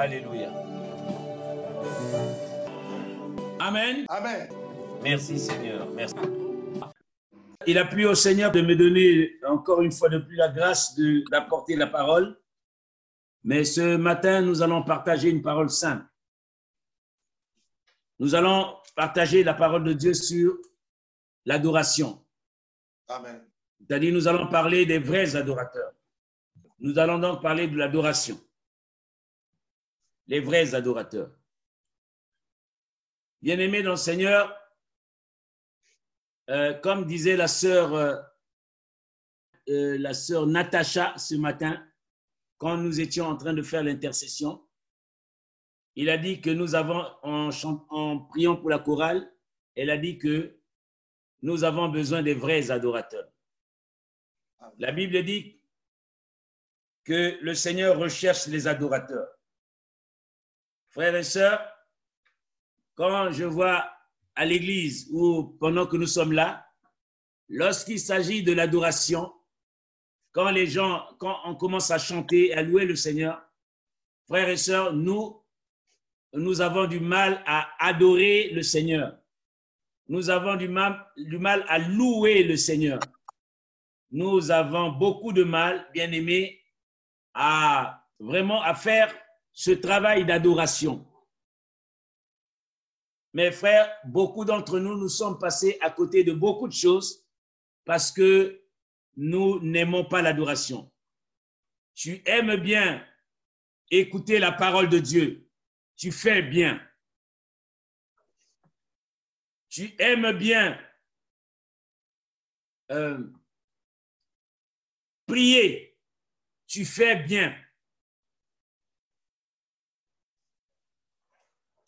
Alléluia. Amen. Amen. Merci Seigneur. Merci. Il a plu au Seigneur de me donner encore une fois de plus la grâce d'apporter la parole. Mais ce matin, nous allons partager une parole simple. Nous allons partager la parole de Dieu sur l'adoration. Amen. C'est-à-dire, nous allons parler des vrais adorateurs. Nous allons donc parler de l'adoration. Les vrais adorateurs. Bien-aimés dans le Seigneur, euh, comme disait la sœur, euh, euh, la sœur Natacha ce matin, quand nous étions en train de faire l'intercession, il a dit que nous avons, en, priant pour la chorale, elle a dit que nous avons besoin des vrais adorateurs. La Bible dit que le Seigneur recherche les adorateurs. Frères et sœurs, quand je vois à l'église ou pendant que nous sommes là, lorsqu'il s'agit de l'adoration, quand les gens, quand on commence à chanter, à louer le Seigneur, frères et sœurs, nous, nous avons du mal à adorer le Seigneur. Nous avons du mal, du mal à louer le Seigneur nous avons beaucoup de mal, bien aimés, à vraiment à faire ce travail d'adoration. Mes frères, beaucoup d'entre nous, nous sommes passés à côté de beaucoup de choses parce que nous n'aimons pas l'adoration. Tu aimes bien écouter la parole de Dieu. Tu fais bien. Tu aimes bien euh, prier, tu fais bien.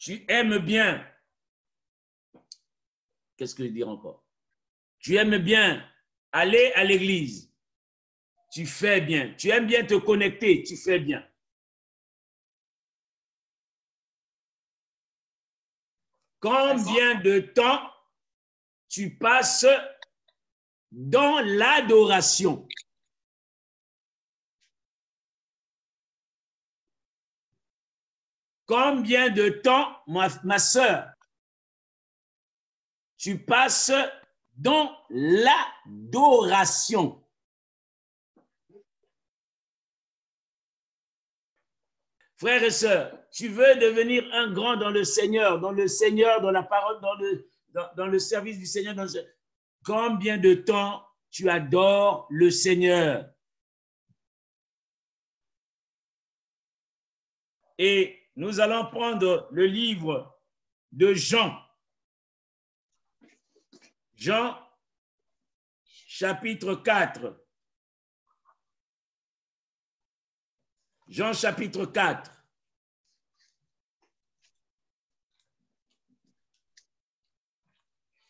Tu aimes bien. Qu'est-ce que je veux dire encore? Tu aimes bien aller à l'église. Tu fais bien. Tu aimes bien te connecter. Tu fais bien. Combien de temps tu passes dans l'adoration Combien de temps, ma, ma soeur, tu passes dans l'adoration? Frères et sœurs, tu veux devenir un grand dans le Seigneur, dans le Seigneur, dans la parole, dans le, service du Seigneur. Combien de temps tu adores le Seigneur? Et nous allons prendre le livre de Jean. Jean, chapitre 4. Jean, chapitre 4.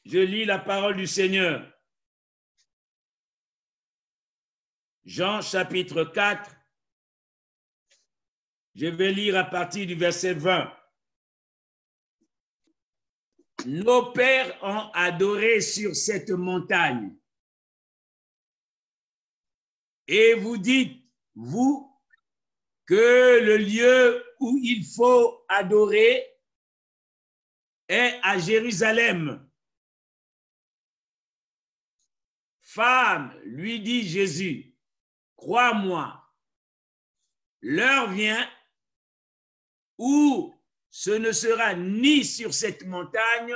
Je lis la parole du Seigneur. Jean, chapitre 4. Je vais lire à partir du verset 20. Nos pères ont adoré sur cette montagne. Et vous dites, vous, que le lieu où il faut adorer est à Jérusalem. Femme, lui dit Jésus, crois-moi, l'heure vient où ce ne sera ni sur cette montagne,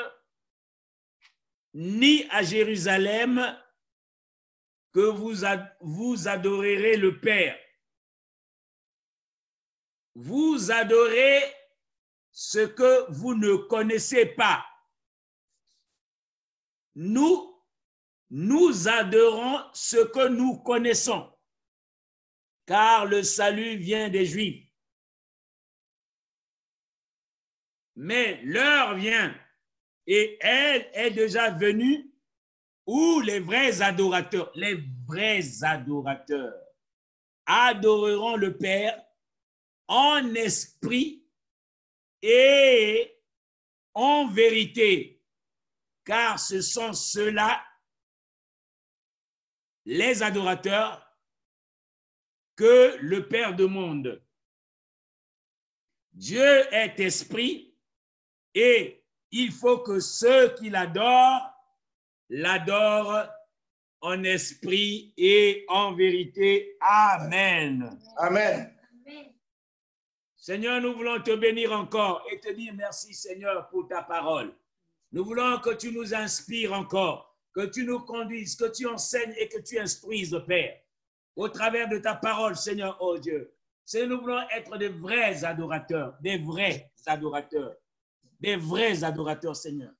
ni à Jérusalem que vous, vous adorerez le Père. Vous adorez ce que vous ne connaissez pas. Nous, nous adorons ce que nous connaissons, car le salut vient des Juifs. Mais l'heure vient, et elle est déjà venue, où les vrais adorateurs, les vrais adorateurs, adoreront le Père en esprit et en vérité, car ce sont ceux-là, les adorateurs, que le Père demande. Dieu est esprit et il faut que ceux qui l'adorent l'adorent en esprit et en vérité. Amen. Amen. Seigneur, nous voulons te bénir encore et te dire merci Seigneur pour ta parole. Nous voulons que tu nous inspires encore, que tu nous conduises, que tu enseignes et que tu instruises, Père, au travers de ta parole, Seigneur, oh Dieu. Seigneur, nous voulons être des vrais adorateurs, des vrais adorateurs, des vrais adorateurs, Seigneur.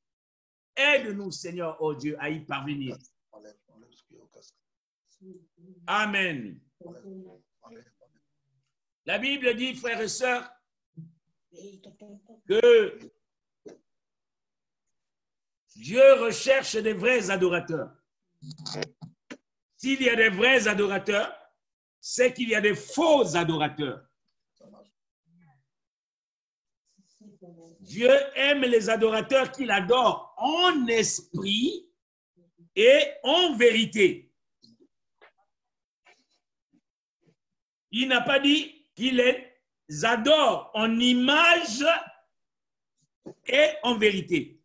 Aide-nous, Seigneur, oh Dieu, à y parvenir. Amen. La Bible dit, frères et sœurs, que Dieu recherche des vrais adorateurs. S'il y a des vrais adorateurs, c'est qu'il y a des faux adorateurs. Ça marche. Dieu aime les adorateurs qu'il adore en esprit et en vérité. Il n'a pas dit qu'il les adore en image et en vérité.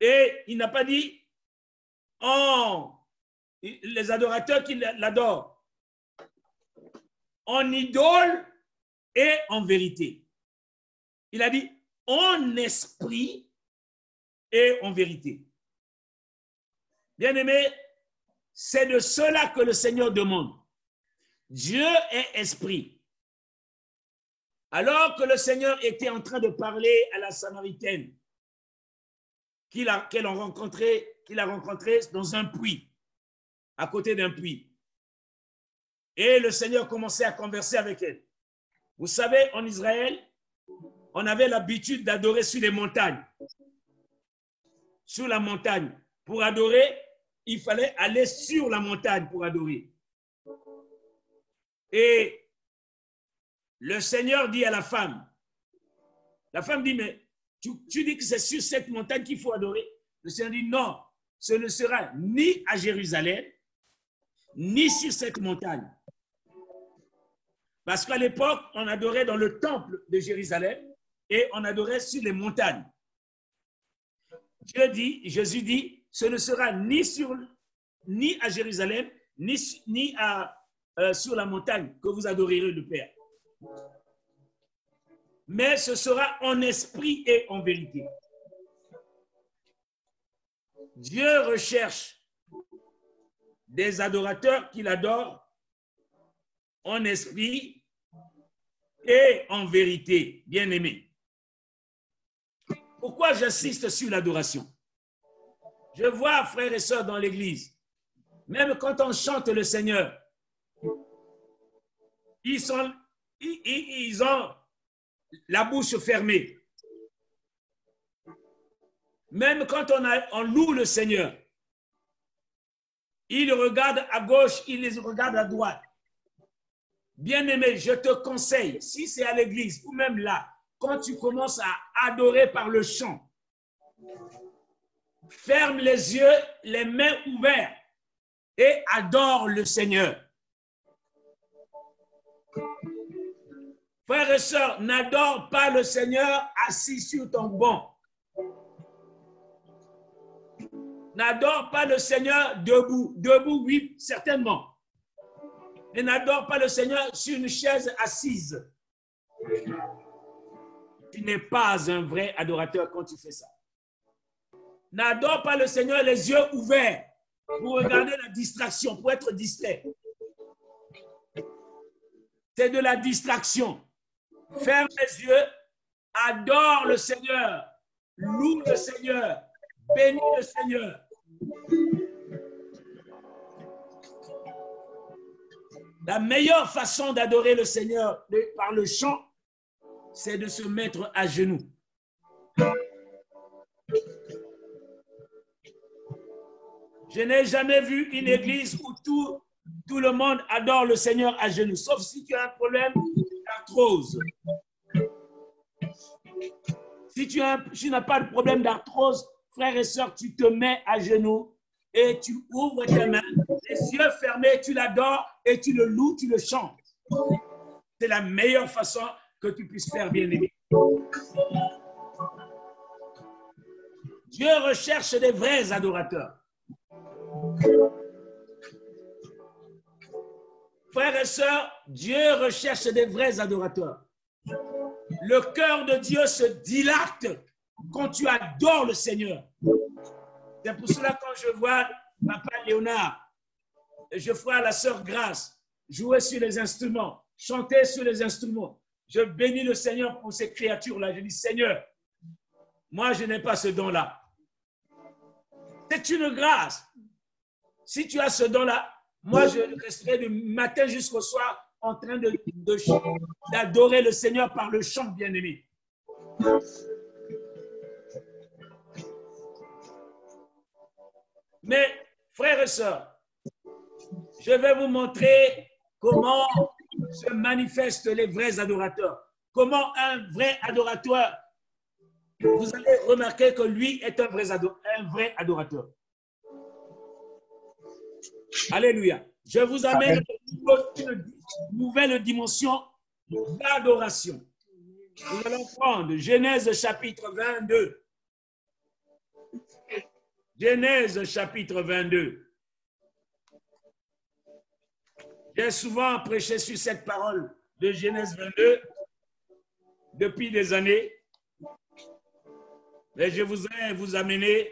Et il n'a pas dit en les adorateurs qui l'adorent en idole et en vérité. Il a dit en esprit et en vérité. Bien-aimé, c'est de cela que le Seigneur demande. Dieu est esprit. Alors que le Seigneur était en train de parler à la Samaritaine, qu'il a, qu'elle a rencontré, qu'il dans un puits, à côté d'un puits. Et le Seigneur commençait à converser avec elle. Vous savez, en Israël, on avait l'habitude d'adorer sur les montagnes. Sur la montagne. Pour adorer, il fallait aller sur la montagne pour adorer. Et le Seigneur dit à la femme, la femme dit, mais tu, dis que c'est sur cette montagne qu'il faut adorer. Le Seigneur dit, non, ce ne sera ni à Jérusalem, ni sur cette montagne. Parce qu'à l'époque, on adorait dans le temple de Jérusalem et on adorait sur les montagnes. Dieu dit, Jésus dit, ce ne sera ni sur ni à Jérusalem, ni, euh, sur la montagne que vous adorerez le Père. Mais ce sera en esprit et en vérité. Dieu recherche des adorateurs qu'il adore en esprit et en vérité, bien aimé. Pourquoi j'insiste sur l'adoration? Je vois, frères et sœurs, dans l'Église, même quand on chante le Seigneur, ils, ont la bouche fermée. Même quand on, on loue le Seigneur, ils regardent à gauche, ils les regardent à droite. Bien-aimé, je te conseille, si c'est à l'église ou même là, quand tu commences à adorer par le chant, ferme les yeux, les mains ouvertes et adore le Seigneur. Frères et sœurs, n'adore pas le Seigneur assis sur ton banc. N'adore pas le Seigneur debout. Debout, oui, certainement. Mais n'adore pas le Seigneur sur une chaise assise. Tu n'es pas un vrai adorateur quand tu fais ça. N'adore pas le Seigneur les yeux ouverts pour regarder la distraction, pour être distrait. C'est de la distraction. Ferme les yeux, adore le Seigneur, loue le Seigneur, bénis le Seigneur. La meilleure façon d'adorer le Seigneur par le chant, c'est de se mettre à genoux. Je n'ai jamais vu une église où tout, le monde adore le Seigneur à genoux, sauf si tu as un problème d'arthrose. Si tu tu n'as pas de problème d'arthrose, frères et sœurs, tu te mets à genoux et tu ouvres tes mains, les yeux fermés, tu l'adores et tu le loues, tu le chantes. C'est la meilleure façon que tu puisses faire, bien-aimé. Dieu recherche des vrais adorateurs. Frères et sœurs, Dieu recherche des vrais adorateurs. Le cœur de Dieu se dilate quand tu adores le Seigneur. C'est pour cela quand je vois Papa Léonard, je vois la sœur Grâce jouer sur les instruments, chanter sur les instruments. Je bénis le Seigneur pour ces créatures-là. Je dis, Seigneur, moi, je n'ai pas ce don-là. C'est une grâce. Si tu as ce don-là, moi, je resterai du matin jusqu'au soir en train d'adorer le Seigneur par le chant, bien-aimé. Mais, frères et sœurs, je vais vous montrer comment se manifestent les vrais adorateurs. Comment un vrai adorateur, vous allez remarquer que lui est un vrai, ado- un vrai adorateur. Alléluia. Je vous amène une nouvelle dimension d'adoration. Nous allons prendre Genèse chapitre 22. Genèse chapitre 22. J'ai souvent prêché sur cette parole de Genèse 22 depuis des années. Mais je voudrais vous amener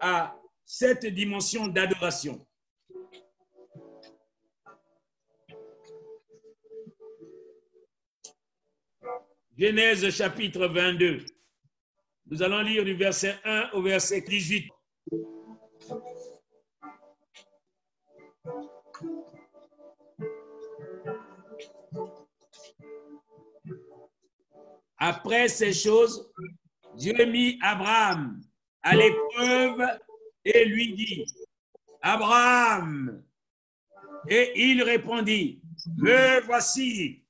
à cette dimension d'adoration. Genèse chapitre 22. Nous allons lire du verset 1 au verset 18. Après ces choses, Dieu mit Abraham à l'épreuve et lui dit, Abraham, et il répondit, Me voici.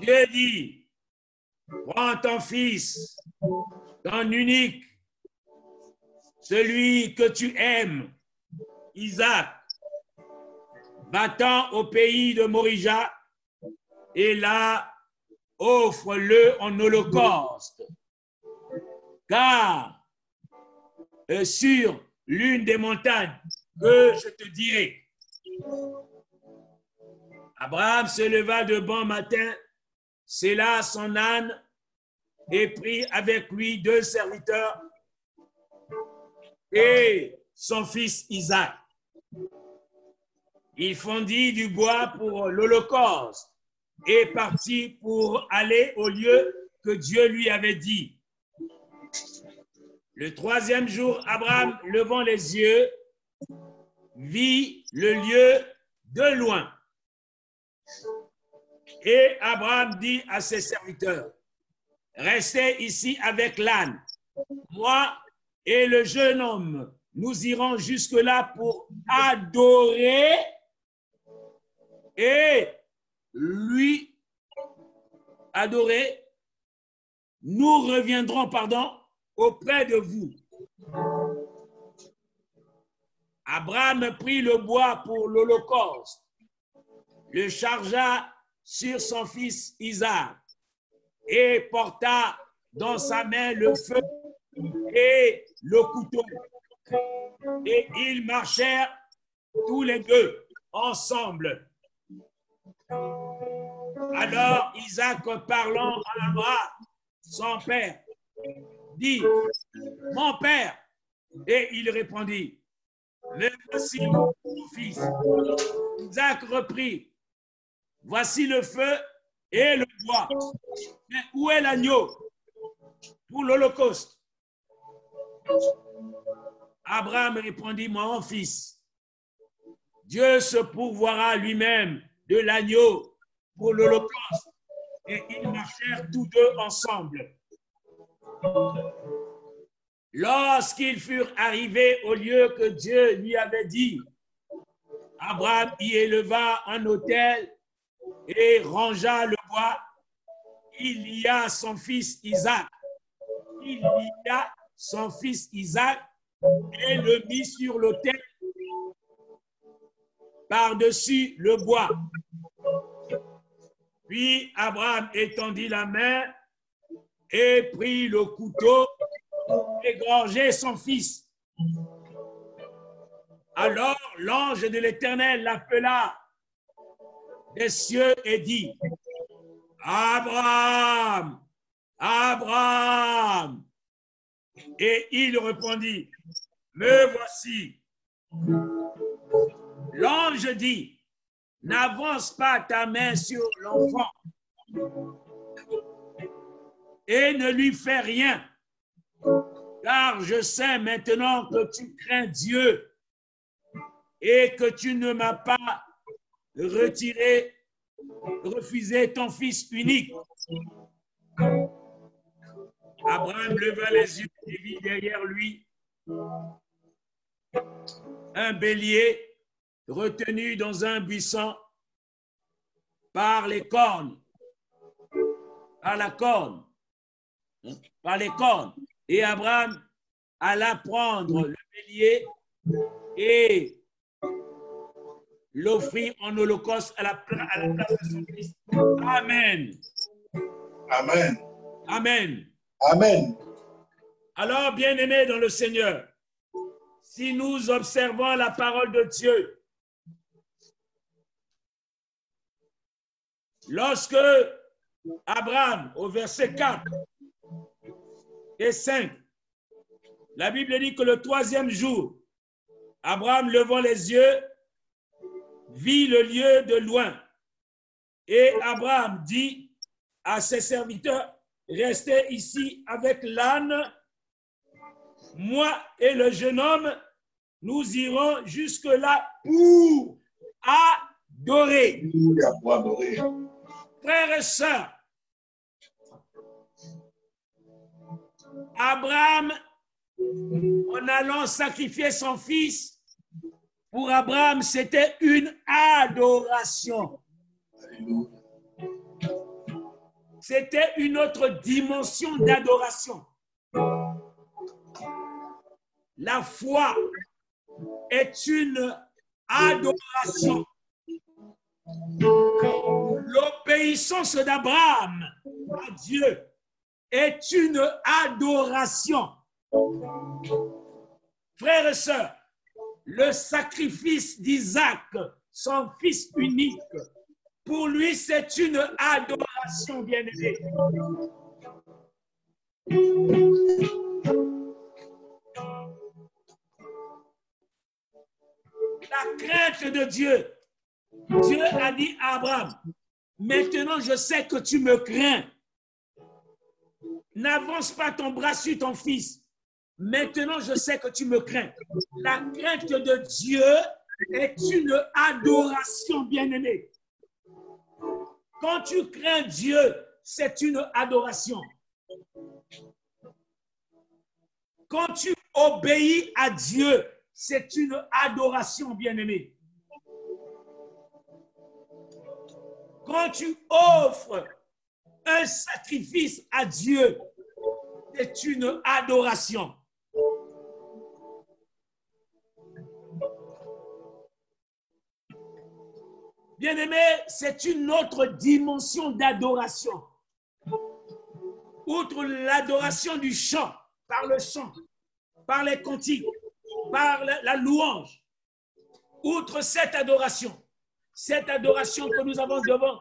Dieu dit, prends ton fils, ton unique, celui que tu aimes, Isaac, va-t'en au pays de Morija, et là, offre-le en holocauste. Car euh, sur l'une des montagnes que je te dirai, Abraham se leva de bon matin, là son âne et prit avec lui deux serviteurs et son fils Isaac. Il fondit du bois pour l'Holocauste et partit pour aller au lieu que Dieu lui avait dit. Le troisième jour, Abraham, levant les yeux, vit le lieu de loin. Et Abraham dit à ses serviteurs, restez ici avec l'âne. Moi et le jeune homme, nous irons jusque-là pour adorer et lui adorer. Nous reviendrons, pardon, auprès de vous. Abraham prit le bois pour l'Holocauste, le chargea sur son fils Isaac et porta dans sa main le feu et le couteau. Et ils marchèrent tous les deux ensemble. Alors Isaac parlant à Abraham, son père, dit, mon père. Et il répondit, mais voici mon fils. Isaac reprit, voici le feu et le bois. Mais où est l'agneau pour l'Holocauste? Abraham répondit, mon fils, Dieu se pourvoira lui-même de l'agneau pour l'Holocauste. Et ils marchèrent tous deux ensemble. Lorsqu'ils furent arrivés au lieu que Dieu lui avait dit, Abraham y éleva un autel et rangea le bois. Il y a son fils Isaac. Il y a son fils Isaac et le mit sur l'autel par-dessus le bois. Puis Abraham étendit la main et prit le couteau pour égorger son fils. Alors l'ange de l'Éternel l'appela des cieux et dit, Abraham, Abraham. Et il répondit, Me voici. L'ange dit, N'avance pas ta main sur l'enfant et ne lui fais rien, car je sais maintenant que tu crains Dieu et que tu ne m'as pas retiré, refusé ton fils unique. Abraham leva les yeux et vit derrière lui un bélier retenu dans un buisson par les cornes, par la corne, hein, par les cornes. Et Abraham alla prendre le bélier et l'offrit en holocauste à la, à la place de son fils. Amen. Amen. Amen. Amen. Alors, bien-aimés dans le Seigneur, si nous observons la parole de Dieu, lorsque Abraham, au verset 4 et 5, la Bible dit que le troisième jour, Abraham, levant les yeux, vit le lieu de loin. Et Abraham dit à ses serviteurs, restez ici avec l'âne. Moi et le jeune homme, nous irons jusque-là pour adorer. Pour adorer. Frères et sœurs, Abraham, en allant sacrifier son fils, pour Abraham, c'était une adoration. C'était une autre dimension d'adoration. La foi est une adoration. L'obéissance d'Abraham à Dieu est une adoration. Frères et sœurs, le sacrifice d'Isaac, son fils unique, pour lui, c'est une adoration, bien-aimée. La crainte de Dieu. Dieu a dit à Abraham, maintenant je sais que tu me crains. N'avance pas ton bras sur ton fils. Maintenant je sais que tu me crains. La crainte de Dieu est une adoration, bien-aimée. Quand tu crains Dieu, c'est une adoration. Quand tu obéis à Dieu, c'est une adoration, bien-aimé. Quand tu offres un sacrifice à Dieu, c'est une adoration. Bien-aimé, c'est une autre dimension d'adoration. Outre l'adoration du chant, par le chant, par les cantiques, par la, la louange, outre cette adoration, cette adoration que nous avons devant,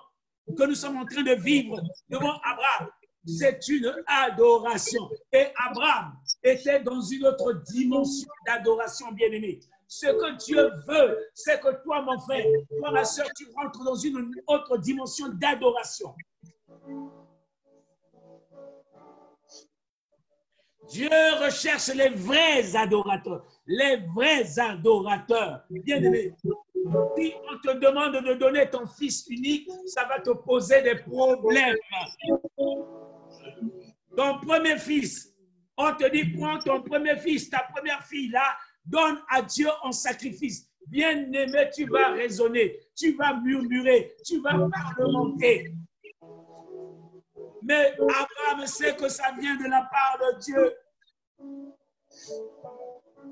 que nous sommes en train de vivre devant Abraham, c'est une adoration. Et Abraham était dans une autre dimension d'adoration, bien-aimé. Ce que Dieu veut, c'est que toi, mon frère, toi, ma soeur, tu rentres dans une autre dimension d'adoration. Dieu recherche les vrais adorateurs, les vrais adorateurs. Bien-aimé, si on te demande de donner ton fils unique, ça va te poser des problèmes. Ton premier fils, on te dit, prends ton premier fils, ta première fille là, donne à Dieu en sacrifice. Bien-aimé, tu vas raisonner, tu vas murmurer, tu vas parlementer. Mais Abraham sait que ça vient de la part de Dieu.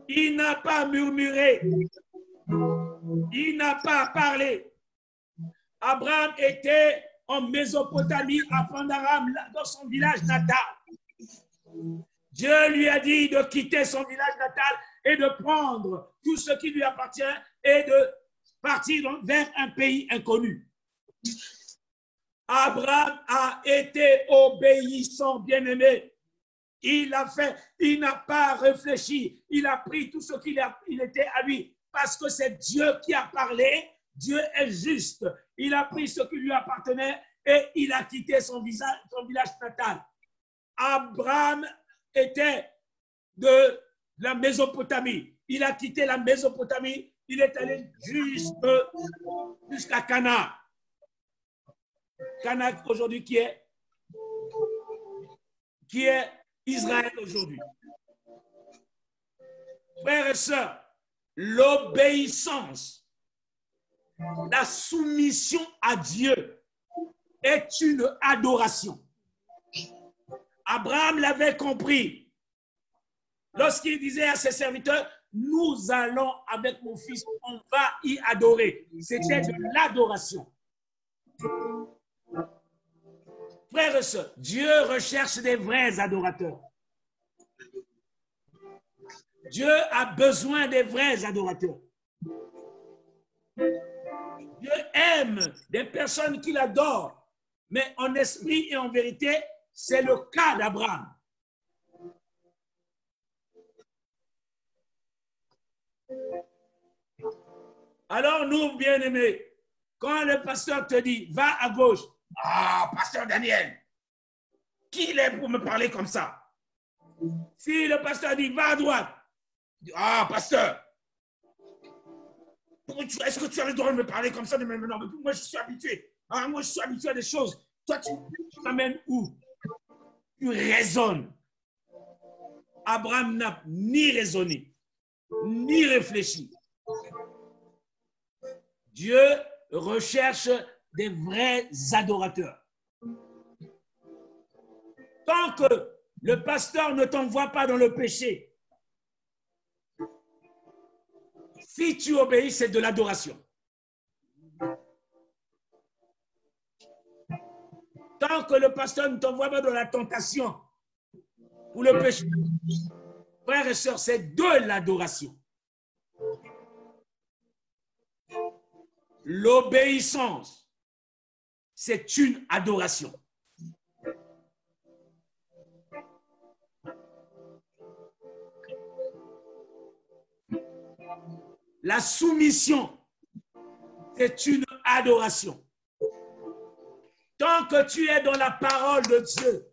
Il n'a pas murmuré. Il n'a pas parlé. Abraham était en Mésopotamie, à Pandaram, dans son village natal. Dieu lui a dit de quitter son village natal et de prendre tout ce qui lui appartient et de partir vers un pays inconnu. Abraham a été obéissant, bien-aimé. Il a fait, il n'a pas réfléchi, il a pris tout ce qu'il était à lui, parce que c'est Dieu qui a parlé, Dieu est juste. Il a pris ce qui lui appartenait et il a quitté son, son village natal. Abraham était de la Mésopotamie. Il a quitté la Mésopotamie, il est allé jusqu'à Cana. Cana aujourd'hui qui est qui est Israël aujourd'hui. Frères et sœurs, l'obéissance, la soumission à Dieu est une adoration. Abraham l'avait compris lorsqu'il disait à ses serviteurs, nous allons avec mon fils, on va y adorer. C'était de l'adoration. Frères et sœurs, Dieu recherche des vrais adorateurs. Dieu a besoin des vrais adorateurs. Dieu aime des personnes qui l'adorent, mais en esprit et en vérité, c'est le cas d'Abraham. Alors nous, bien-aimés, quand le pasteur te dit, va à gauche, ah, pasteur Daniel, qui il est pour me parler comme ça? Si le pasteur dit, va à droite, ah, pasteur, est-ce que tu as le droit de me parler comme ça de maintenant Moi, je suis habitué. Ah, moi, je suis habitué à des choses. Toi, tu, m'amènes où? Tu raisonnes. Abraham n'a ni raisonné, ni réfléchi. Dieu recherche des vrais adorateurs. Tant que le pasteur ne t'envoie pas dans le péché, si tu obéis, c'est de l'adoration. Tant que le pasteur ne t'envoie pas dans la tentation ou le péché, frères et sœurs, c'est de l'adoration. L'obéissance, c'est une adoration. La soumission, c'est une adoration. Tant que tu es dans la parole de Dieu,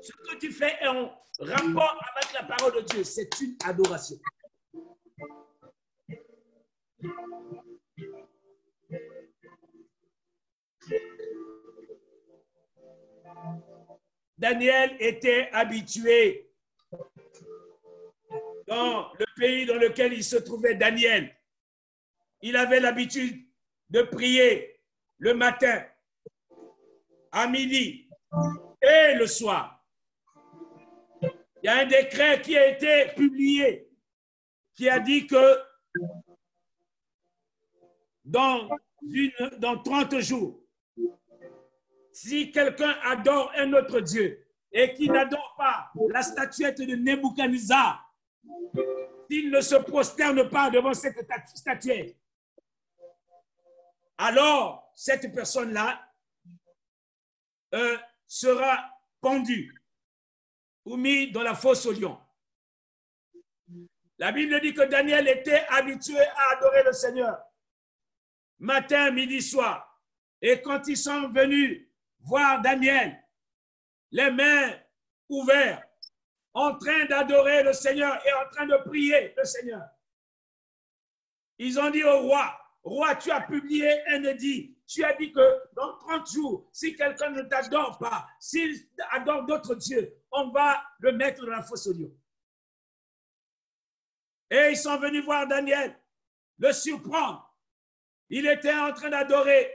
ce que tu fais est en rapport avec la parole de Dieu, c'est une adoration. Daniel était habitué dans le pays dans lequel il se trouvait, Daniel. Il avait l'habitude de prier le matin, à midi et le soir. Il y a un décret qui a été publié qui a dit que dans, une, dans 30 jours, si quelqu'un adore un autre Dieu et qui n'adore pas la statuette de Nebuchadnezzar, s'il ne se prosterne pas devant cette statuette, alors cette personne-là euh, sera pendue ou mis dans la fosse au lion. La Bible dit que Daniel était habitué à adorer le Seigneur matin, midi, soir. Et quand ils sont venus voir Daniel, les mains ouvertes, en train d'adorer le Seigneur et en train de prier le Seigneur, ils ont dit au roi, roi, tu as publié un édit. Tu as dit que dans 30 jours, si quelqu'un ne t'adore pas, s'il adore d'autres dieux, on va le mettre dans la fosse au lion. Et ils sont venus voir Daniel, le surprendre. Il était en train d'adorer.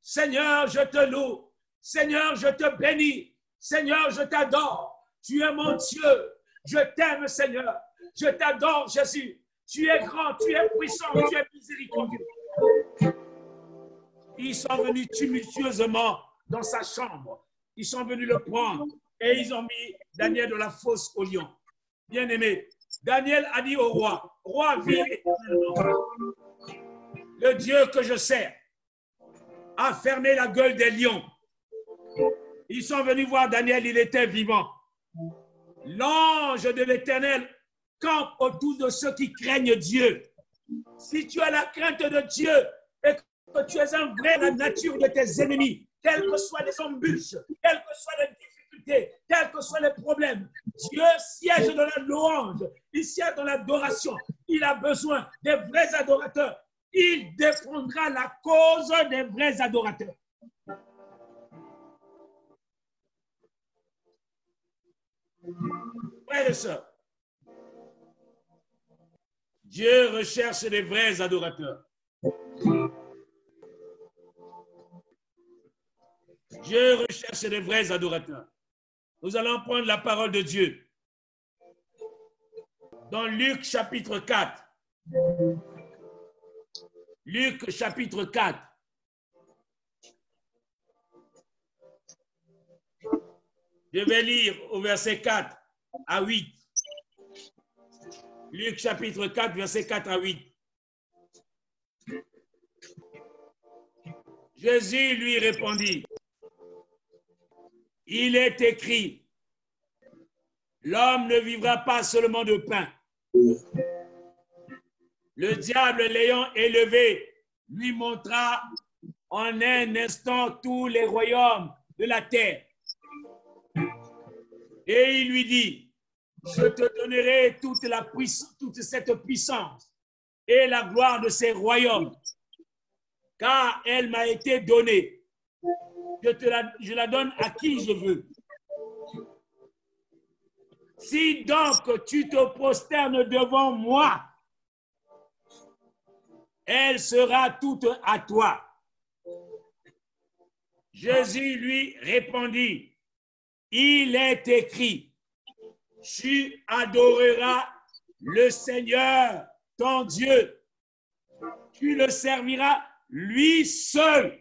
Seigneur, je te loue. Seigneur, je te bénis. Seigneur, je t'adore. Tu es mon Dieu. Je t'aime, Seigneur. Je t'adore, Jésus. Tu es grand, tu es puissant, tu es miséricordieux. Ils sont venus tumultueusement dans sa chambre. Ils sont venus le prendre et ils ont mis Daniel de la fosse au lion. Bien aimé, Daniel a dit au roi, roi, vive éternellement. Le Dieu que je sers a fermé la gueule des lions. Ils sont venus voir Daniel, il était vivant. L'ange de l'Éternel campe autour de ceux qui craignent Dieu. Si tu as la crainte de Dieu et que tu es un vrai la nature de tes ennemis, quelles que soient les embûches, quelles que soient les difficultés, quels que soient les problèmes, Dieu siège dans la louange, il siège dans l'adoration. Il a besoin des vrais adorateurs. Il défendra la cause des vrais adorateurs. Frères et sœurs, Dieu recherche les vrais adorateurs. Dieu recherche les vrais adorateurs. Nous allons prendre la parole de Dieu dans Luc chapitre 4. Luc chapitre 4. Je vais lire au verset 4 à 8. Luc chapitre 4, verset 4 à 8. Jésus lui répondit, il est écrit, l'homme ne vivra pas seulement de pain. Le diable l'ayant élevé, lui montra en un instant tous les royaumes de la terre. Et il lui dit, je te donnerai toute, la puissance, toute cette puissance et la gloire de ces royaumes, car elle m'a été donnée. Je, la, je la donne à qui je veux. Si donc tu te prosternes devant moi, elle sera toute à toi. Jésus lui répondit, il est écrit, tu adoreras le Seigneur, ton Dieu. Tu le serviras lui seul.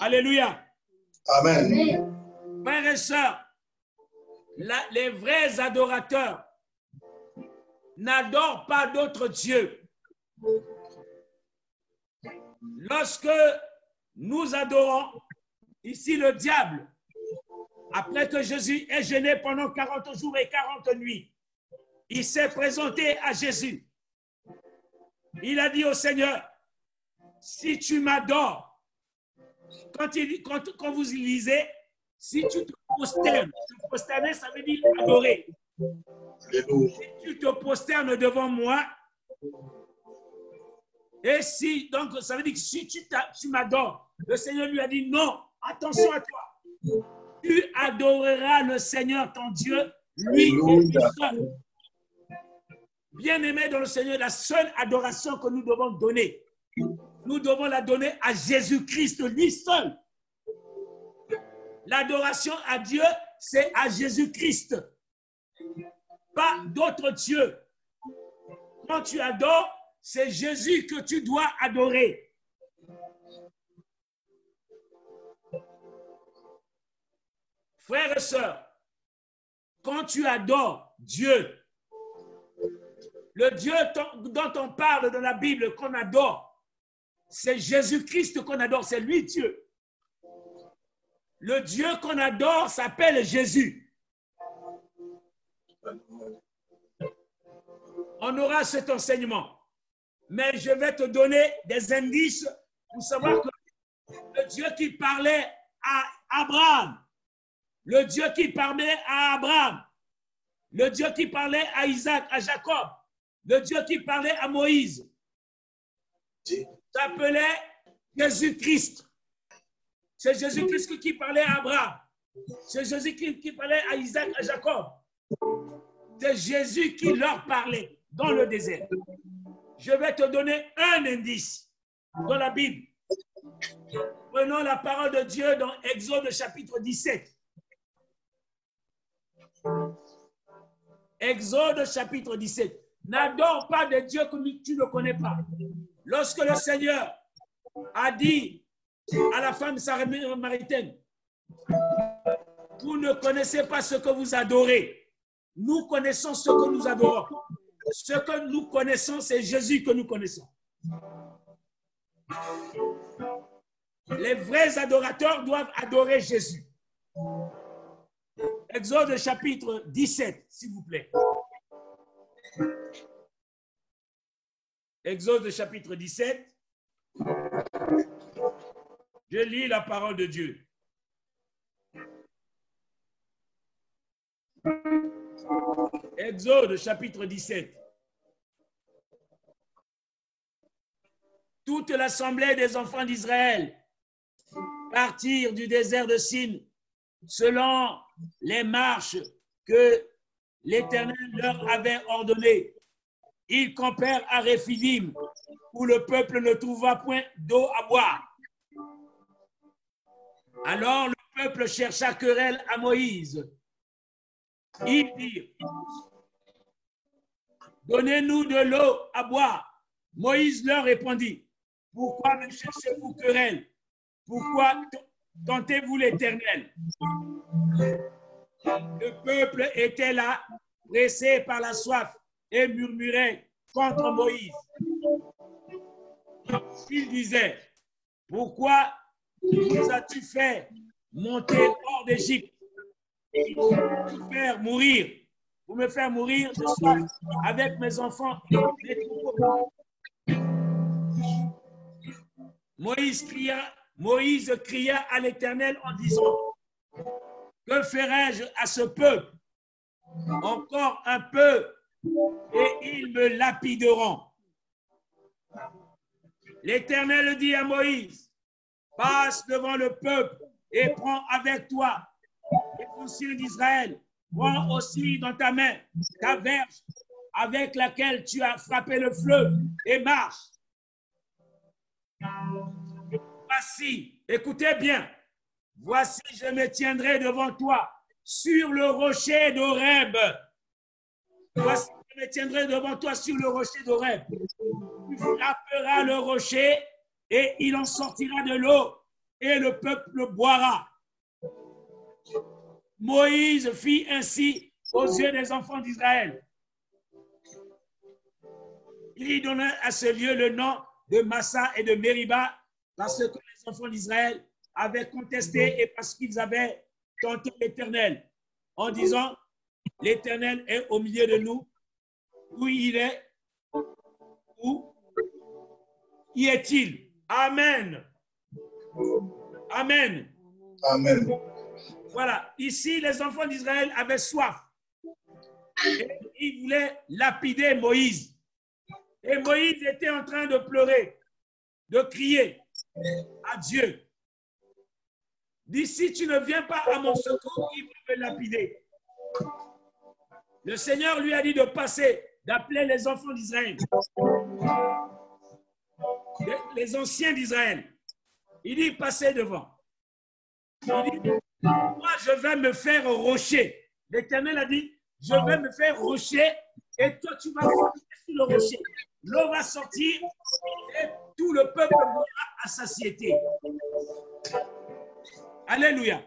Alléluia. Amen. Frères et sœurs, la- les vrais adorateurs n'adorent pas d'autres dieux. Lorsque nous adorons ici le diable, après que Jésus est gêné pendant 40 jours et 40 nuits, il s'est présenté à Jésus. Il a dit au Seigneur, si tu m'adores, quand, il, quand, quand vous lisez, si tu te prosternes, te prosterner, ça veut dire adorer. Si tu te prosternes devant moi, et si, donc ça veut dire que si tu, tu m'adores, le Seigneur lui a dit non, attention à toi. Tu adoreras le Seigneur ton Dieu, lui seul. Bien-aimé dans le Seigneur, la seule adoration que nous devons donner, nous devons la donner à Jésus-Christ, lui seul. L'adoration à Dieu, c'est à Jésus-Christ, pas d'autres dieux. Quand tu adores, c'est Jésus que tu dois adorer. Frères et sœurs, quand tu adores Dieu, le Dieu dont- on parle dans la Bible qu'on adore, c'est Jésus-Christ qu'on adore, c'est lui Dieu. Le Dieu qu'on adore s'appelle Jésus. On aura cet enseignement. Mais je vais te donner des indices pour savoir que le Dieu qui parlait à Abraham, le Dieu qui parlait à Abraham, le Dieu qui parlait à Isaac, à Jacob, le Dieu qui parlait à Moïse, s'appelait Jésus-Christ. C'est Jésus-Christ qui parlait à Abraham. C'est Jésus qui, qui parlait à Isaac, à Jacob. C'est Jésus qui leur parlait dans le désert. Je vais te donner un indice dans la Bible. Prenons la parole de Dieu dans Exode chapitre 17. Exode chapitre 17. N'adore pas de Dieu que tu ne connais pas. Lorsque le Seigneur a dit à la femme samaritaine, vous ne connaissez pas ce que vous adorez. Nous connaissons ce que nous adorons. Ce que nous connaissons, c'est Jésus que nous connaissons. Les vrais adorateurs doivent adorer Jésus. Exode chapitre 17, s'il vous plaît. Exode chapitre 17. Je lis la parole de Dieu. Exode chapitre 17. Toute l'assemblée des enfants d'Israël partirent du désert de Sin selon les marches que l'Éternel leur avait ordonnées. Ils campèrent à Réphidim, où le peuple ne trouva point d'eau à boire. Alors le peuple chercha querelle à Moïse. Ils dirent, Donnez-nous de l'eau à boire. Moïse leur répondit, Pourquoi me cherchez-vous querelle? Pourquoi tentez-vous l'Éternel. Le peuple était là, pressé par la soif, et murmurait contre Moïse. Il disait, Pourquoi nous as-tu fait monter hors d'Égypte? Pour me faire mourir, pour me faire mourir de soif avec mes enfants Moïse cria, Moïse cria à l'Éternel en disant, que ferai-je à ce peuple? Encore un peu et ils me lapideront. L'Éternel dit à Moïse, passe devant le peuple et prends avec toi les anciens d'Israël. Prends aussi dans ta main ta verge avec laquelle tu as frappé le fleuve et marche. Voici, écoutez bien, voici, je me tiendrai devant toi sur le rocher d'Oreb. Voici, je me tiendrai devant toi sur le rocher d'Oreb. Tu frapperas le rocher et il en sortira de l'eau et le peuple boira. Moïse fit ainsi aux yeux des enfants d'Israël. Il donna à ce lieu le nom de Massa et de Meriba parce que les enfants d'Israël avaient contesté et parce qu'ils avaient tenté l'Éternel en disant, l'Éternel est au milieu de nous. Où il est Où y est-il? Amen. Amen. Amen. Voilà. Ici, les enfants d'Israël avaient soif. Et ils voulaient lapider Moïse. Et Moïse était en train de pleurer, de crier à Dieu. Dit, si tu ne viens pas à mon secours, il va me lapider. Le Seigneur lui a dit de passer, d'appeler les enfants d'Israël, les anciens d'Israël. Il dit, passez devant. Moi, je vais me faire rocher. L'Éternel a dit, je vais me faire rocher et toi, tu vas sortir sur le rocher. L'eau va sortir tout le peuple mourra à satiété. Alléluia.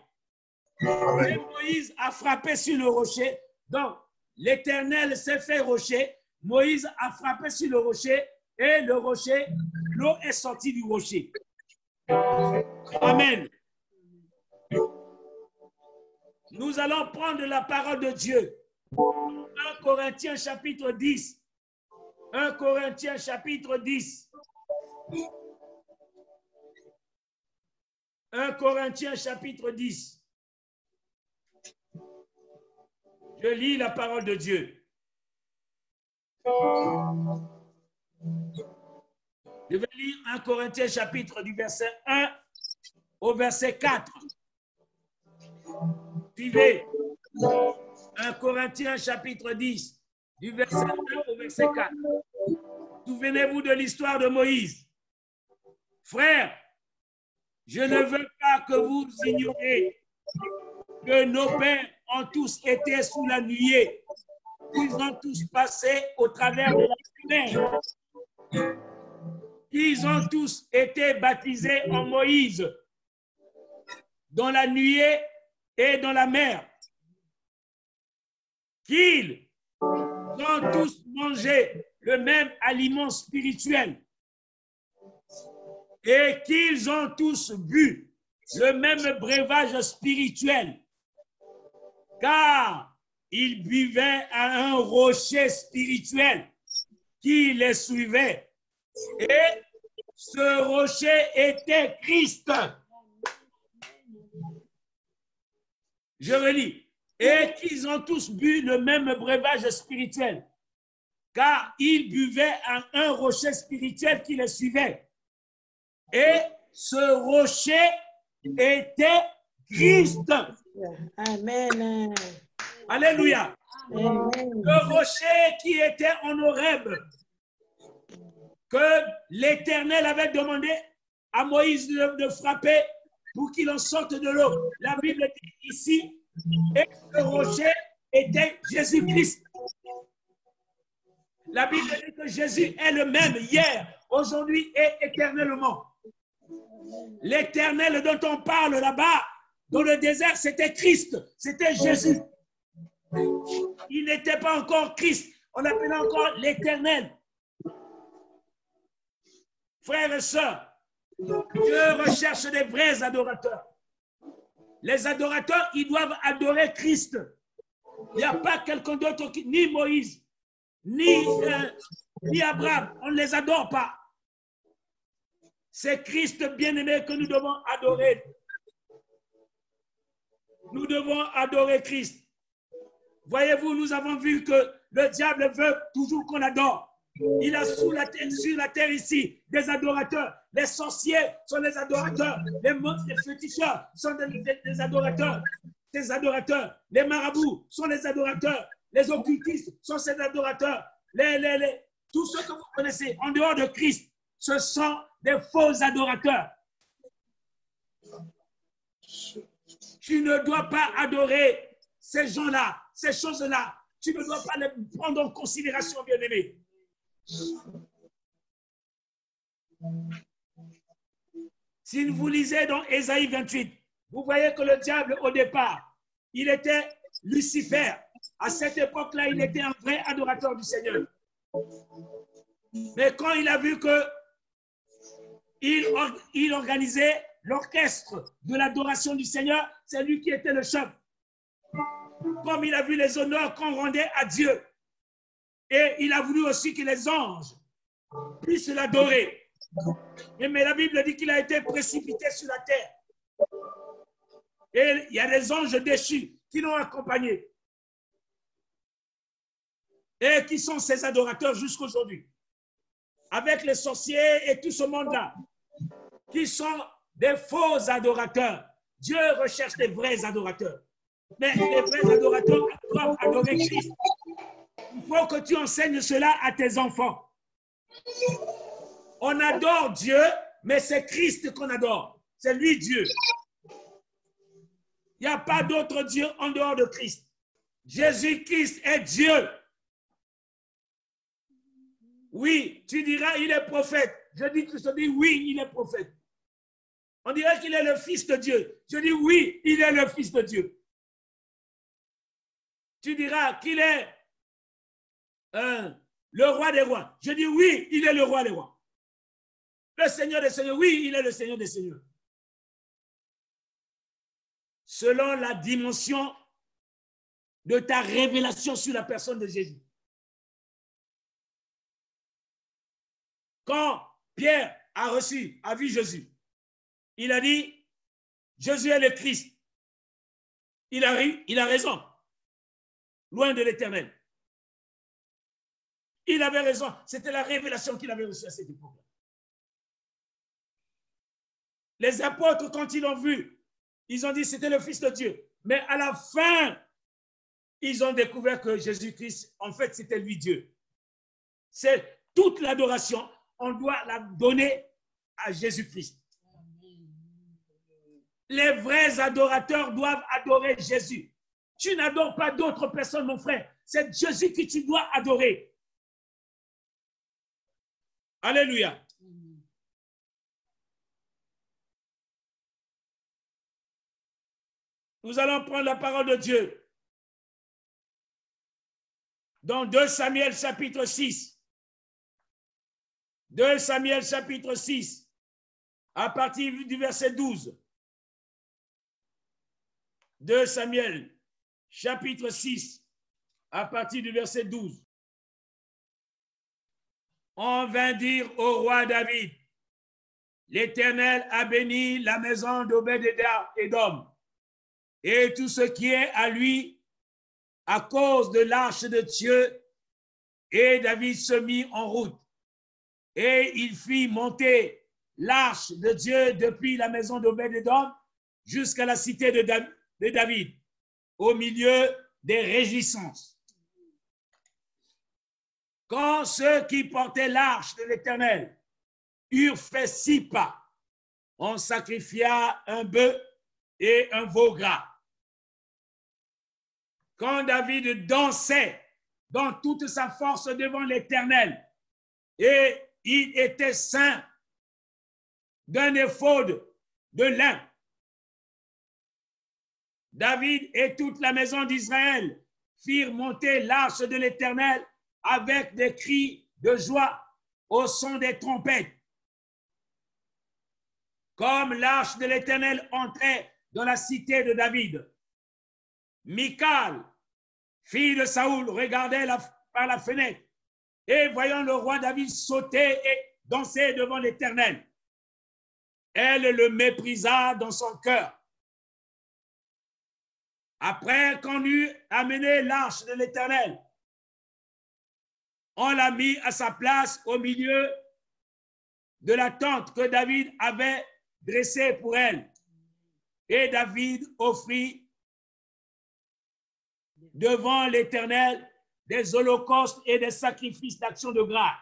Et Moïse a frappé sur le rocher. Donc, l'Éternel s'est fait rocher. Moïse a frappé sur le rocher et le rocher, l'eau est sortie du rocher. Amen. Nous allons prendre la parole de Dieu. 1 Corinthiens chapitre 10. 1 Corinthiens chapitre 10. 1 Corinthiens chapitre 10. Je lis la parole de Dieu. Je vais lire 1 Corinthiens chapitre du verset 1 au verset 4. Suivez. 1 Corinthiens chapitre 10, du verset 1 au verset 4. Souvenez-vous de l'histoire de Moïse. Frère, je ne veux pas que vous ignoriez que nos pères ont tous été sous la nuée qu'ils ont tous passé au travers de la mer. Ils ont tous été baptisés en Moïse, dans la nuée et dans la mer. Qu'ils ont tous mangé le même aliment spirituel et qu'ils ont tous bu le même breuvage spirituel, car ils buvaient à un rocher spirituel qui les suivait. Et ce rocher était Christ. Je relis. Et qu'ils ont tous bu le même breuvage spirituel, car ils buvaient à un rocher spirituel qui les suivait. Et ce rocher était Christ. Amen. Alléluia. Amen. Le rocher qui était en Horeb, que l'Éternel avait demandé à Moïse de, de frapper pour qu'il en sorte de l'eau. La Bible dit ici, et ce rocher était Jésus-Christ. La Bible dit que Jésus est le même hier, aujourd'hui et éternellement. L'éternel dont on parle là-bas, dans le désert, c'était Christ, c'était Jésus. Il n'était pas encore Christ, on l'appelait encore l'éternel. Frères et sœurs, Dieu recherche des vrais adorateurs. Les adorateurs, ils doivent adorer Christ. Il n'y a pas quelqu'un d'autre, ni Moïse, ni, euh, ni Abraham. On ne les adore pas. C'est Christ bien-aimé que nous devons adorer. Nous devons adorer Christ. Voyez-vous, nous avons vu que le diable veut toujours qu'on adore. Il a sous la terre, sur la terre ici des adorateurs. Les sorciers sont des adorateurs. Les monstres, les féticheurs sont des, adorateurs. Des adorateurs. Les marabouts sont des adorateurs. Les occultistes sont ces adorateurs. Les, les, les- tous ceux que vous connaissez en dehors de Christ, ce sont des faux adorateurs. Tu ne dois pas adorer ces gens-là, ces choses-là. Tu ne dois pas les prendre en considération, bien-aimé. Si vous lisez dans Ésaïe 28, vous voyez que le diable, au départ, il était Lucifer. À cette époque-là, il était un vrai adorateur du Seigneur. Mais quand il a vu que il, or- il organisait l'orchestre de l'adoration du Seigneur, c'est lui qui était le chef. Comme il a vu les honneurs qu'on rendait à Dieu. Et il a voulu aussi que les anges puissent l'adorer. Mais la Bible dit qu'il a été précipité sur la terre. Et il y a des anges déchus qui l'ont accompagné. Et qui sont ses adorateurs jusqu'aujourd'hui. Avec les sorciers et tout ce monde-là, qui sont des faux adorateurs. Dieu recherche des vrais adorateurs. Mais les vrais adorateurs doivent adorer Christ. Il faut que tu enseignes cela à tes enfants. On adore Dieu, mais c'est Christ qu'on adore. C'est lui Dieu. Il n'y a pas d'autre Dieu en dehors de Christ. Jésus-Christ est Dieu. Oui, tu diras, il est prophète. Je dis, je te dis, oui, il est prophète. On dirait qu'il est le fils de Dieu. Je dis, oui, il est le fils de Dieu. Tu diras qu'il est euh, le roi des rois. Je dis, oui, il est le roi des rois. Le Seigneur des Seigneurs, oui, il est le Seigneur des Seigneurs. Selon la dimension de ta révélation sur la personne de Jésus. Quand Pierre a reçu, a vu Jésus, il a dit, Jésus est le Christ. Il a, il a raison, loin de l'éternel. Il avait raison, c'était la révélation qu'il avait reçue à cette époque. Les apôtres, quand ils l'ont vu, ils ont dit c'était le Fils de Dieu. Mais à la fin, ils ont découvert que Jésus-Christ, en fait, c'était lui Dieu. C'est toute l'adoration, on doit la donner à Jésus-Christ. Les vrais adorateurs doivent adorer Jésus. Tu n'adores pas d'autres personnes, mon frère. C'est Jésus que tu dois adorer. Alléluia. Nous allons prendre la parole de Dieu. Dans 2 Samuel chapitre 6. 2 Samuel chapitre 6, à partir du verset 12. 2 Samuel chapitre 6, à partir du verset 12. On vint dire au roi David, l'Éternel a béni la maison d'Obed-Edom et tout ce qui est à lui à cause de l'arche de Dieu. Et David se mit en route et il fit monter l'arche de Dieu depuis la maison d'Obed-Edom jusqu'à la cité de, Da- de David, au milieu des réjouissances. Quand ceux qui portaient l'arche de l'Éternel eurent fait six pas, on sacrifia un bœuf et un veau gras. Quand David dansait dans toute sa force devant l'Éternel, et il était saint d'un éphode de lin. David et toute la maison d'Israël firent monter l'arche de l'Éternel avec des cris de joie au son des trompettes. Comme l'arche de l'Éternel entrait dans la cité de David. Michal, fille de Saoul, regardait par la fenêtre et voyant le roi David sauter et danser devant l'Éternel, elle le méprisa dans son cœur. Après qu'on eut amené l'arche de l'Éternel, on l'a mis à sa place au milieu de la tente que David avait dressée pour elle. Et David offrit devant l'Éternel des holocaustes et des sacrifices d'action de grâce.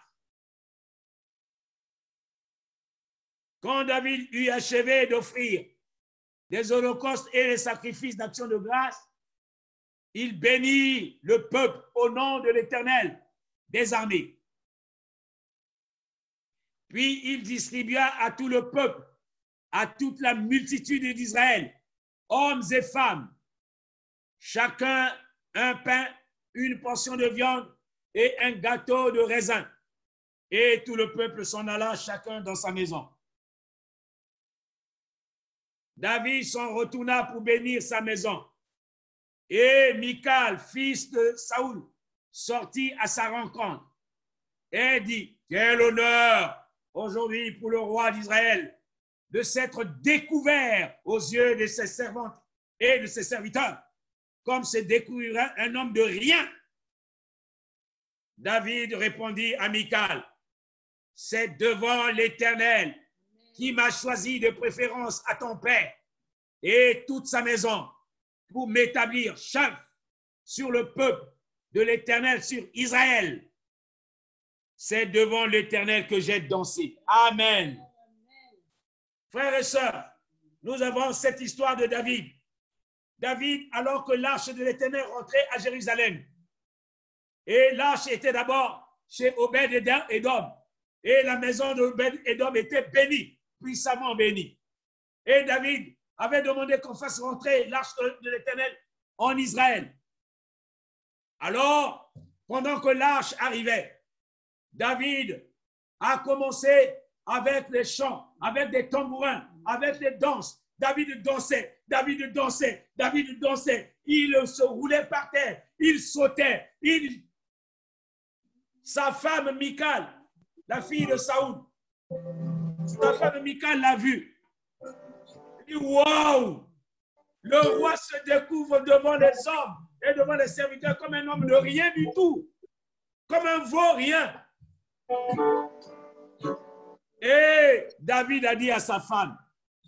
Quand David eut achevé d'offrir des holocaustes et des sacrifices d'action de grâce, il bénit le peuple au nom de l'Éternel des armées. Puis il distribua à tout le peuple, à toute la multitude d'Israël, hommes et femmes, chacun un pain, une portion de viande et un gâteau de raisin. Et tout le peuple s'en alla chacun dans sa maison. David s'en retourna pour bénir sa maison. Et Michal, fils de Saoul, sortit à sa rencontre et dit, quel honneur aujourd'hui pour le roi d'Israël de s'être découvert aux yeux de ses servantes et de ses serviteurs, comme se découvrirait un homme de rien. David répondit à c'est devant l'Éternel qui m'a choisi de préférence à ton père et toute sa maison pour m'établir chef sur le peuple de l'Éternel, sur Israël. C'est devant l'Éternel que j'ai dansé. Amen. Frères et sœurs, nous avons cette histoire de David. David, alors que l'arche de l'Éternel rentrait à Jérusalem, et l'arche était d'abord chez Obed-Edom, et la maison d'Obed-Edom était bénie, puissamment bénie. Et David avait demandé qu'on fasse rentrer l'arche de l'Éternel en Israël. Alors, pendant que l'arche arrivait, David a commencé avec les chants, avec des tambourins, avec les danses. David dansait, David dansait, David dansait. Il se roulait par terre, il sautait. Il... Sa femme Michal, la fille de Saoul, sa femme Michal l'a vu. Il dit, wow! Le roi se découvre devant les hommes et devant les serviteurs comme un homme de rien du tout, comme un vaurien. Et David a dit à sa femme,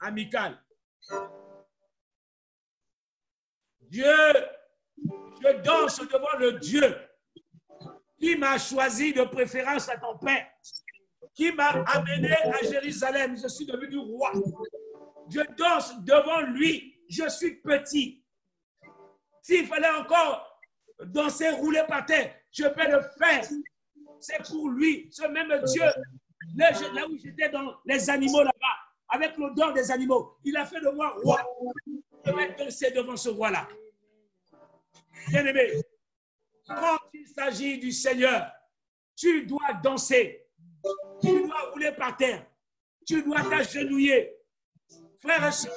à Michal, Dieu, je danse devant le Dieu qui m'a choisi de préférence à ton père, qui m'a amené à Jérusalem. Je suis devenu roi. Je danse devant lui. Je suis petit. S'il fallait encore danser, rouler par terre. Je peux le faire. C'est pour lui, ce même Dieu. Là, où j'étais dans les animaux là-bas, avec l'odeur des animaux, il a fait de moi roi. Je vais danser devant ce roi-là. Bien-aimé, quand il s'agit du Seigneur, tu dois danser. Tu dois rouler par terre. Tu dois t'agenouiller. Frère et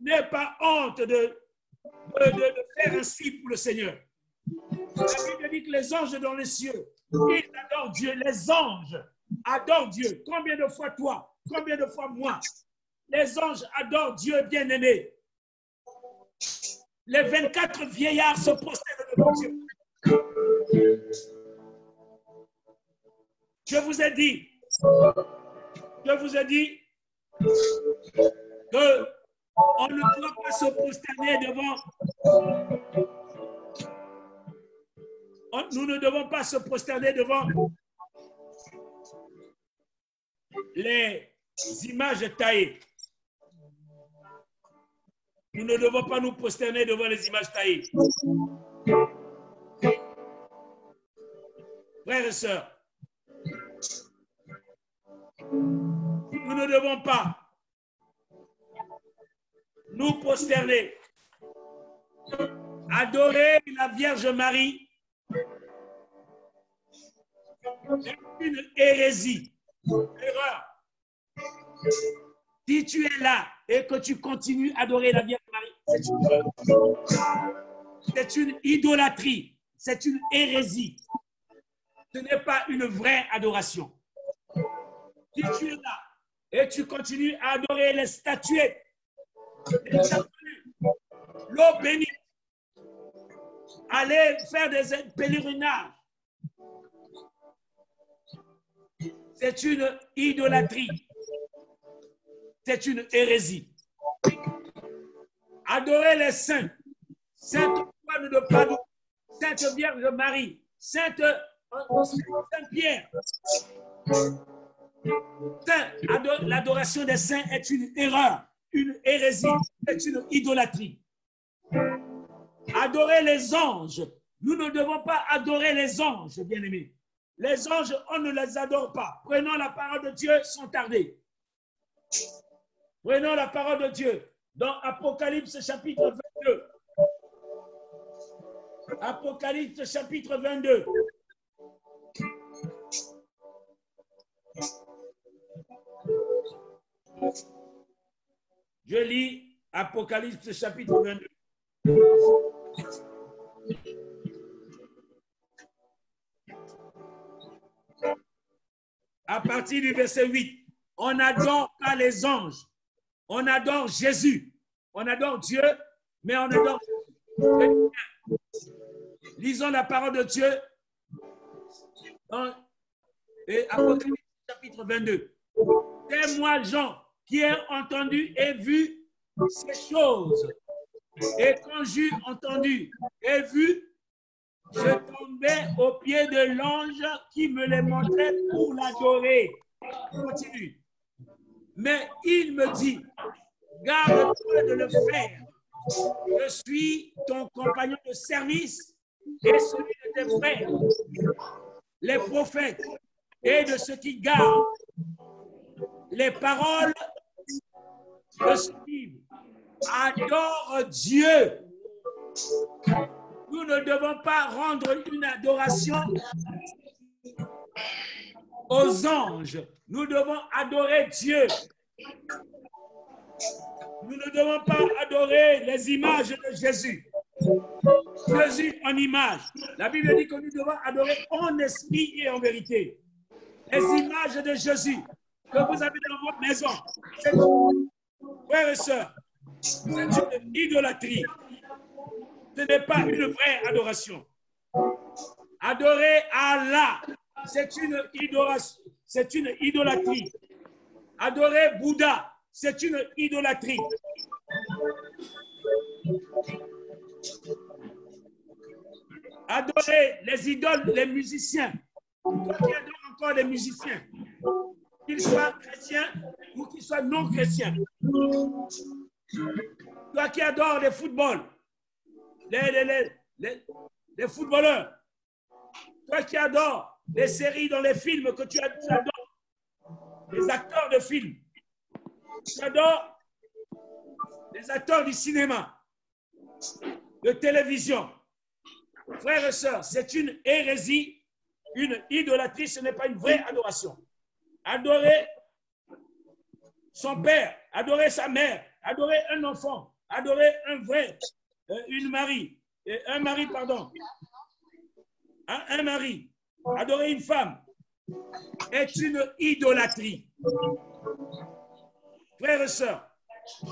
n'aie pas honte de, de, de- de faire ainsi pour le Seigneur. La Bible dit que les anges dans les cieux, ils adorent Dieu. Les anges adorent Dieu. Combien de fois toi Combien de fois moi Les anges adorent Dieu bien-aimé. Les 24 vieillards se prosternent devant Dieu. Je vous ai dit, je vous ai dit que on ne doit pas se prosterner devant. nous ne devons pas se prosterner devant les images taillées. Nous ne devons pas nous prosterner devant les images taillées. Frères et sœurs, nous ne devons pas nous prosterner, adorer la Vierge Marie. C'est une hérésie, erreur. Si tu es là et que tu continues à adorer la Vierge Marie, c'est une idolâtrie, c'est une hérésie. Ce n'est pas une vraie adoration. Si tu es là et tu continues à adorer les statuettes, l'eau bénite, aller faire des pèlerinages, c'est une idolâtrie. C'est une hérésie. Adorer les saints, Sainte de Padoue, Sainte Vierge Marie, Sainte euh, Saint Pierre. L'adoration des saints est une erreur, une hérésie, c'est une idolâtrie. Adorer les anges, nous ne devons pas adorer les anges, bien-aimés. Les anges, on ne les adore pas. Prenons la parole de Dieu sans tarder. Prenons la parole de Dieu dans Apocalypse chapitre 22. Apocalypse chapitre 22. Je lis Apocalypse chapitre 22. À partir du verset 8, on n'adore pas les anges, on adore Jésus. On adore Dieu, mais on adore. Lisons la parole de Dieu dans Apocalypse chapitre 22. C'est moi, Jean, qui ai entendu et vu ces choses. Et quand j'eus entendu et vu, je tombais au pied de l'ange qui me les montrait pour l'adorer. Continue. Mais il me dit, garde-toi de le faire. Je suis ton compagnon de service et celui de tes frères, les prophètes, et de ceux qui gardent les paroles de ce livre. Adore Dieu. Nous ne devons pas rendre une adoration aux anges. Nous devons adorer Dieu. Nous ne devons pas adorer les images de Jésus. Jésus en image. La Bible dit que nous devons adorer en esprit et en vérité. Les images de Jésus que vous avez dans votre maison, c'est frères et sœurs, c'est une idolâtrie. Ce n'est pas une vraie adoration. Adorer Allah, c'est une. C'est une idolâtrie. Adorer Bouddha, c'est une idolâtrie. Adorer les idoles, les musiciens. Toi qui adores encore les musiciens, qu'ils soient chrétiens ou qu'ils soient non chrétiens. Toi qui adores le football, les, les, les, les, footballeurs, toi qui adores les séries dans les films que tu ad- tu adores, les acteurs de films, tu adores les acteurs du cinéma, de télévision. Frères et sœurs, c'est une hérésie, une idolâtrie, ce n'est pas une vraie adoration. Adorer son père, adorer sa mère, adorer un enfant, adorer un vrai, euh, une mari, euh, un mari, pardon, un, un mari, adorer une femme est une idolâtrie. Frères et sœurs,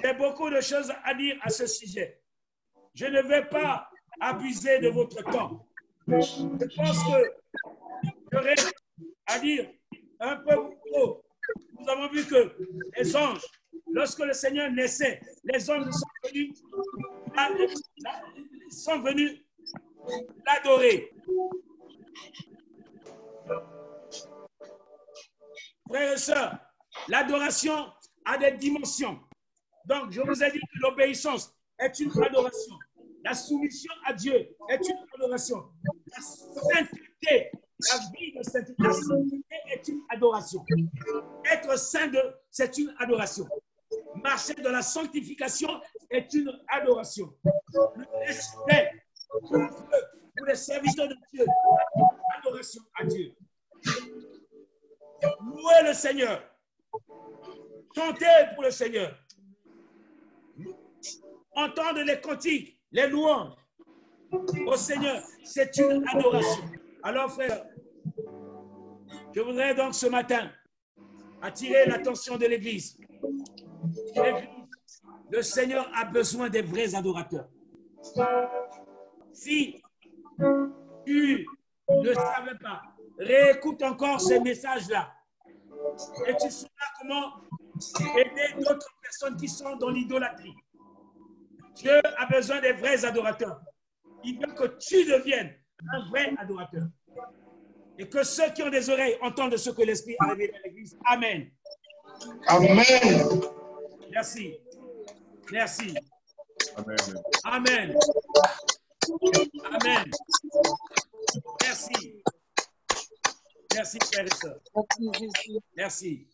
j'ai beaucoup de choses à dire à ce sujet. Je ne vais pas abuser de votre temps. Je pense que j'aurais à dire un peu trop. Nous avons vu que les anges, lorsque le Seigneur naissait, les anges sont venus, sont venus l'adorer. Frères et sœurs, l'adoration a des dimensions. Donc, je vous ai dit que l'obéissance est une adoration. La soumission à Dieu est une adoration. La sainteté, la vie de sainteté, la sainteté est une adoration. Être saint, c'est une adoration. Marcher dans la sanctification est une adoration. Le respect pour les serviteurs de Dieu, est une adoration à Dieu. Louer le Seigneur? Chanter pour le Seigneur. Entendre les cantiques, les louanges au Seigneur, c'est une adoration. Alors, frère, je voudrais donc ce matin attirer l'attention de l'Église. L'Église, le Seigneur a besoin des vrais adorateurs. Si tu ne savais pas, réécoute encore ces messages-là et tu sauras comment aider d'autres personnes qui sont dans l'idolâtrie. Dieu a besoin des vrais adorateurs. Il veut que tu deviennes un vrai adorateur. Et que ceux qui ont des oreilles entendent ce que l'Esprit a révélé à l'Église. Amen. Amen. Merci. Merci. Amen. Amen. Amen. Merci. Merci, frères et. Merci, Jésus. Merci.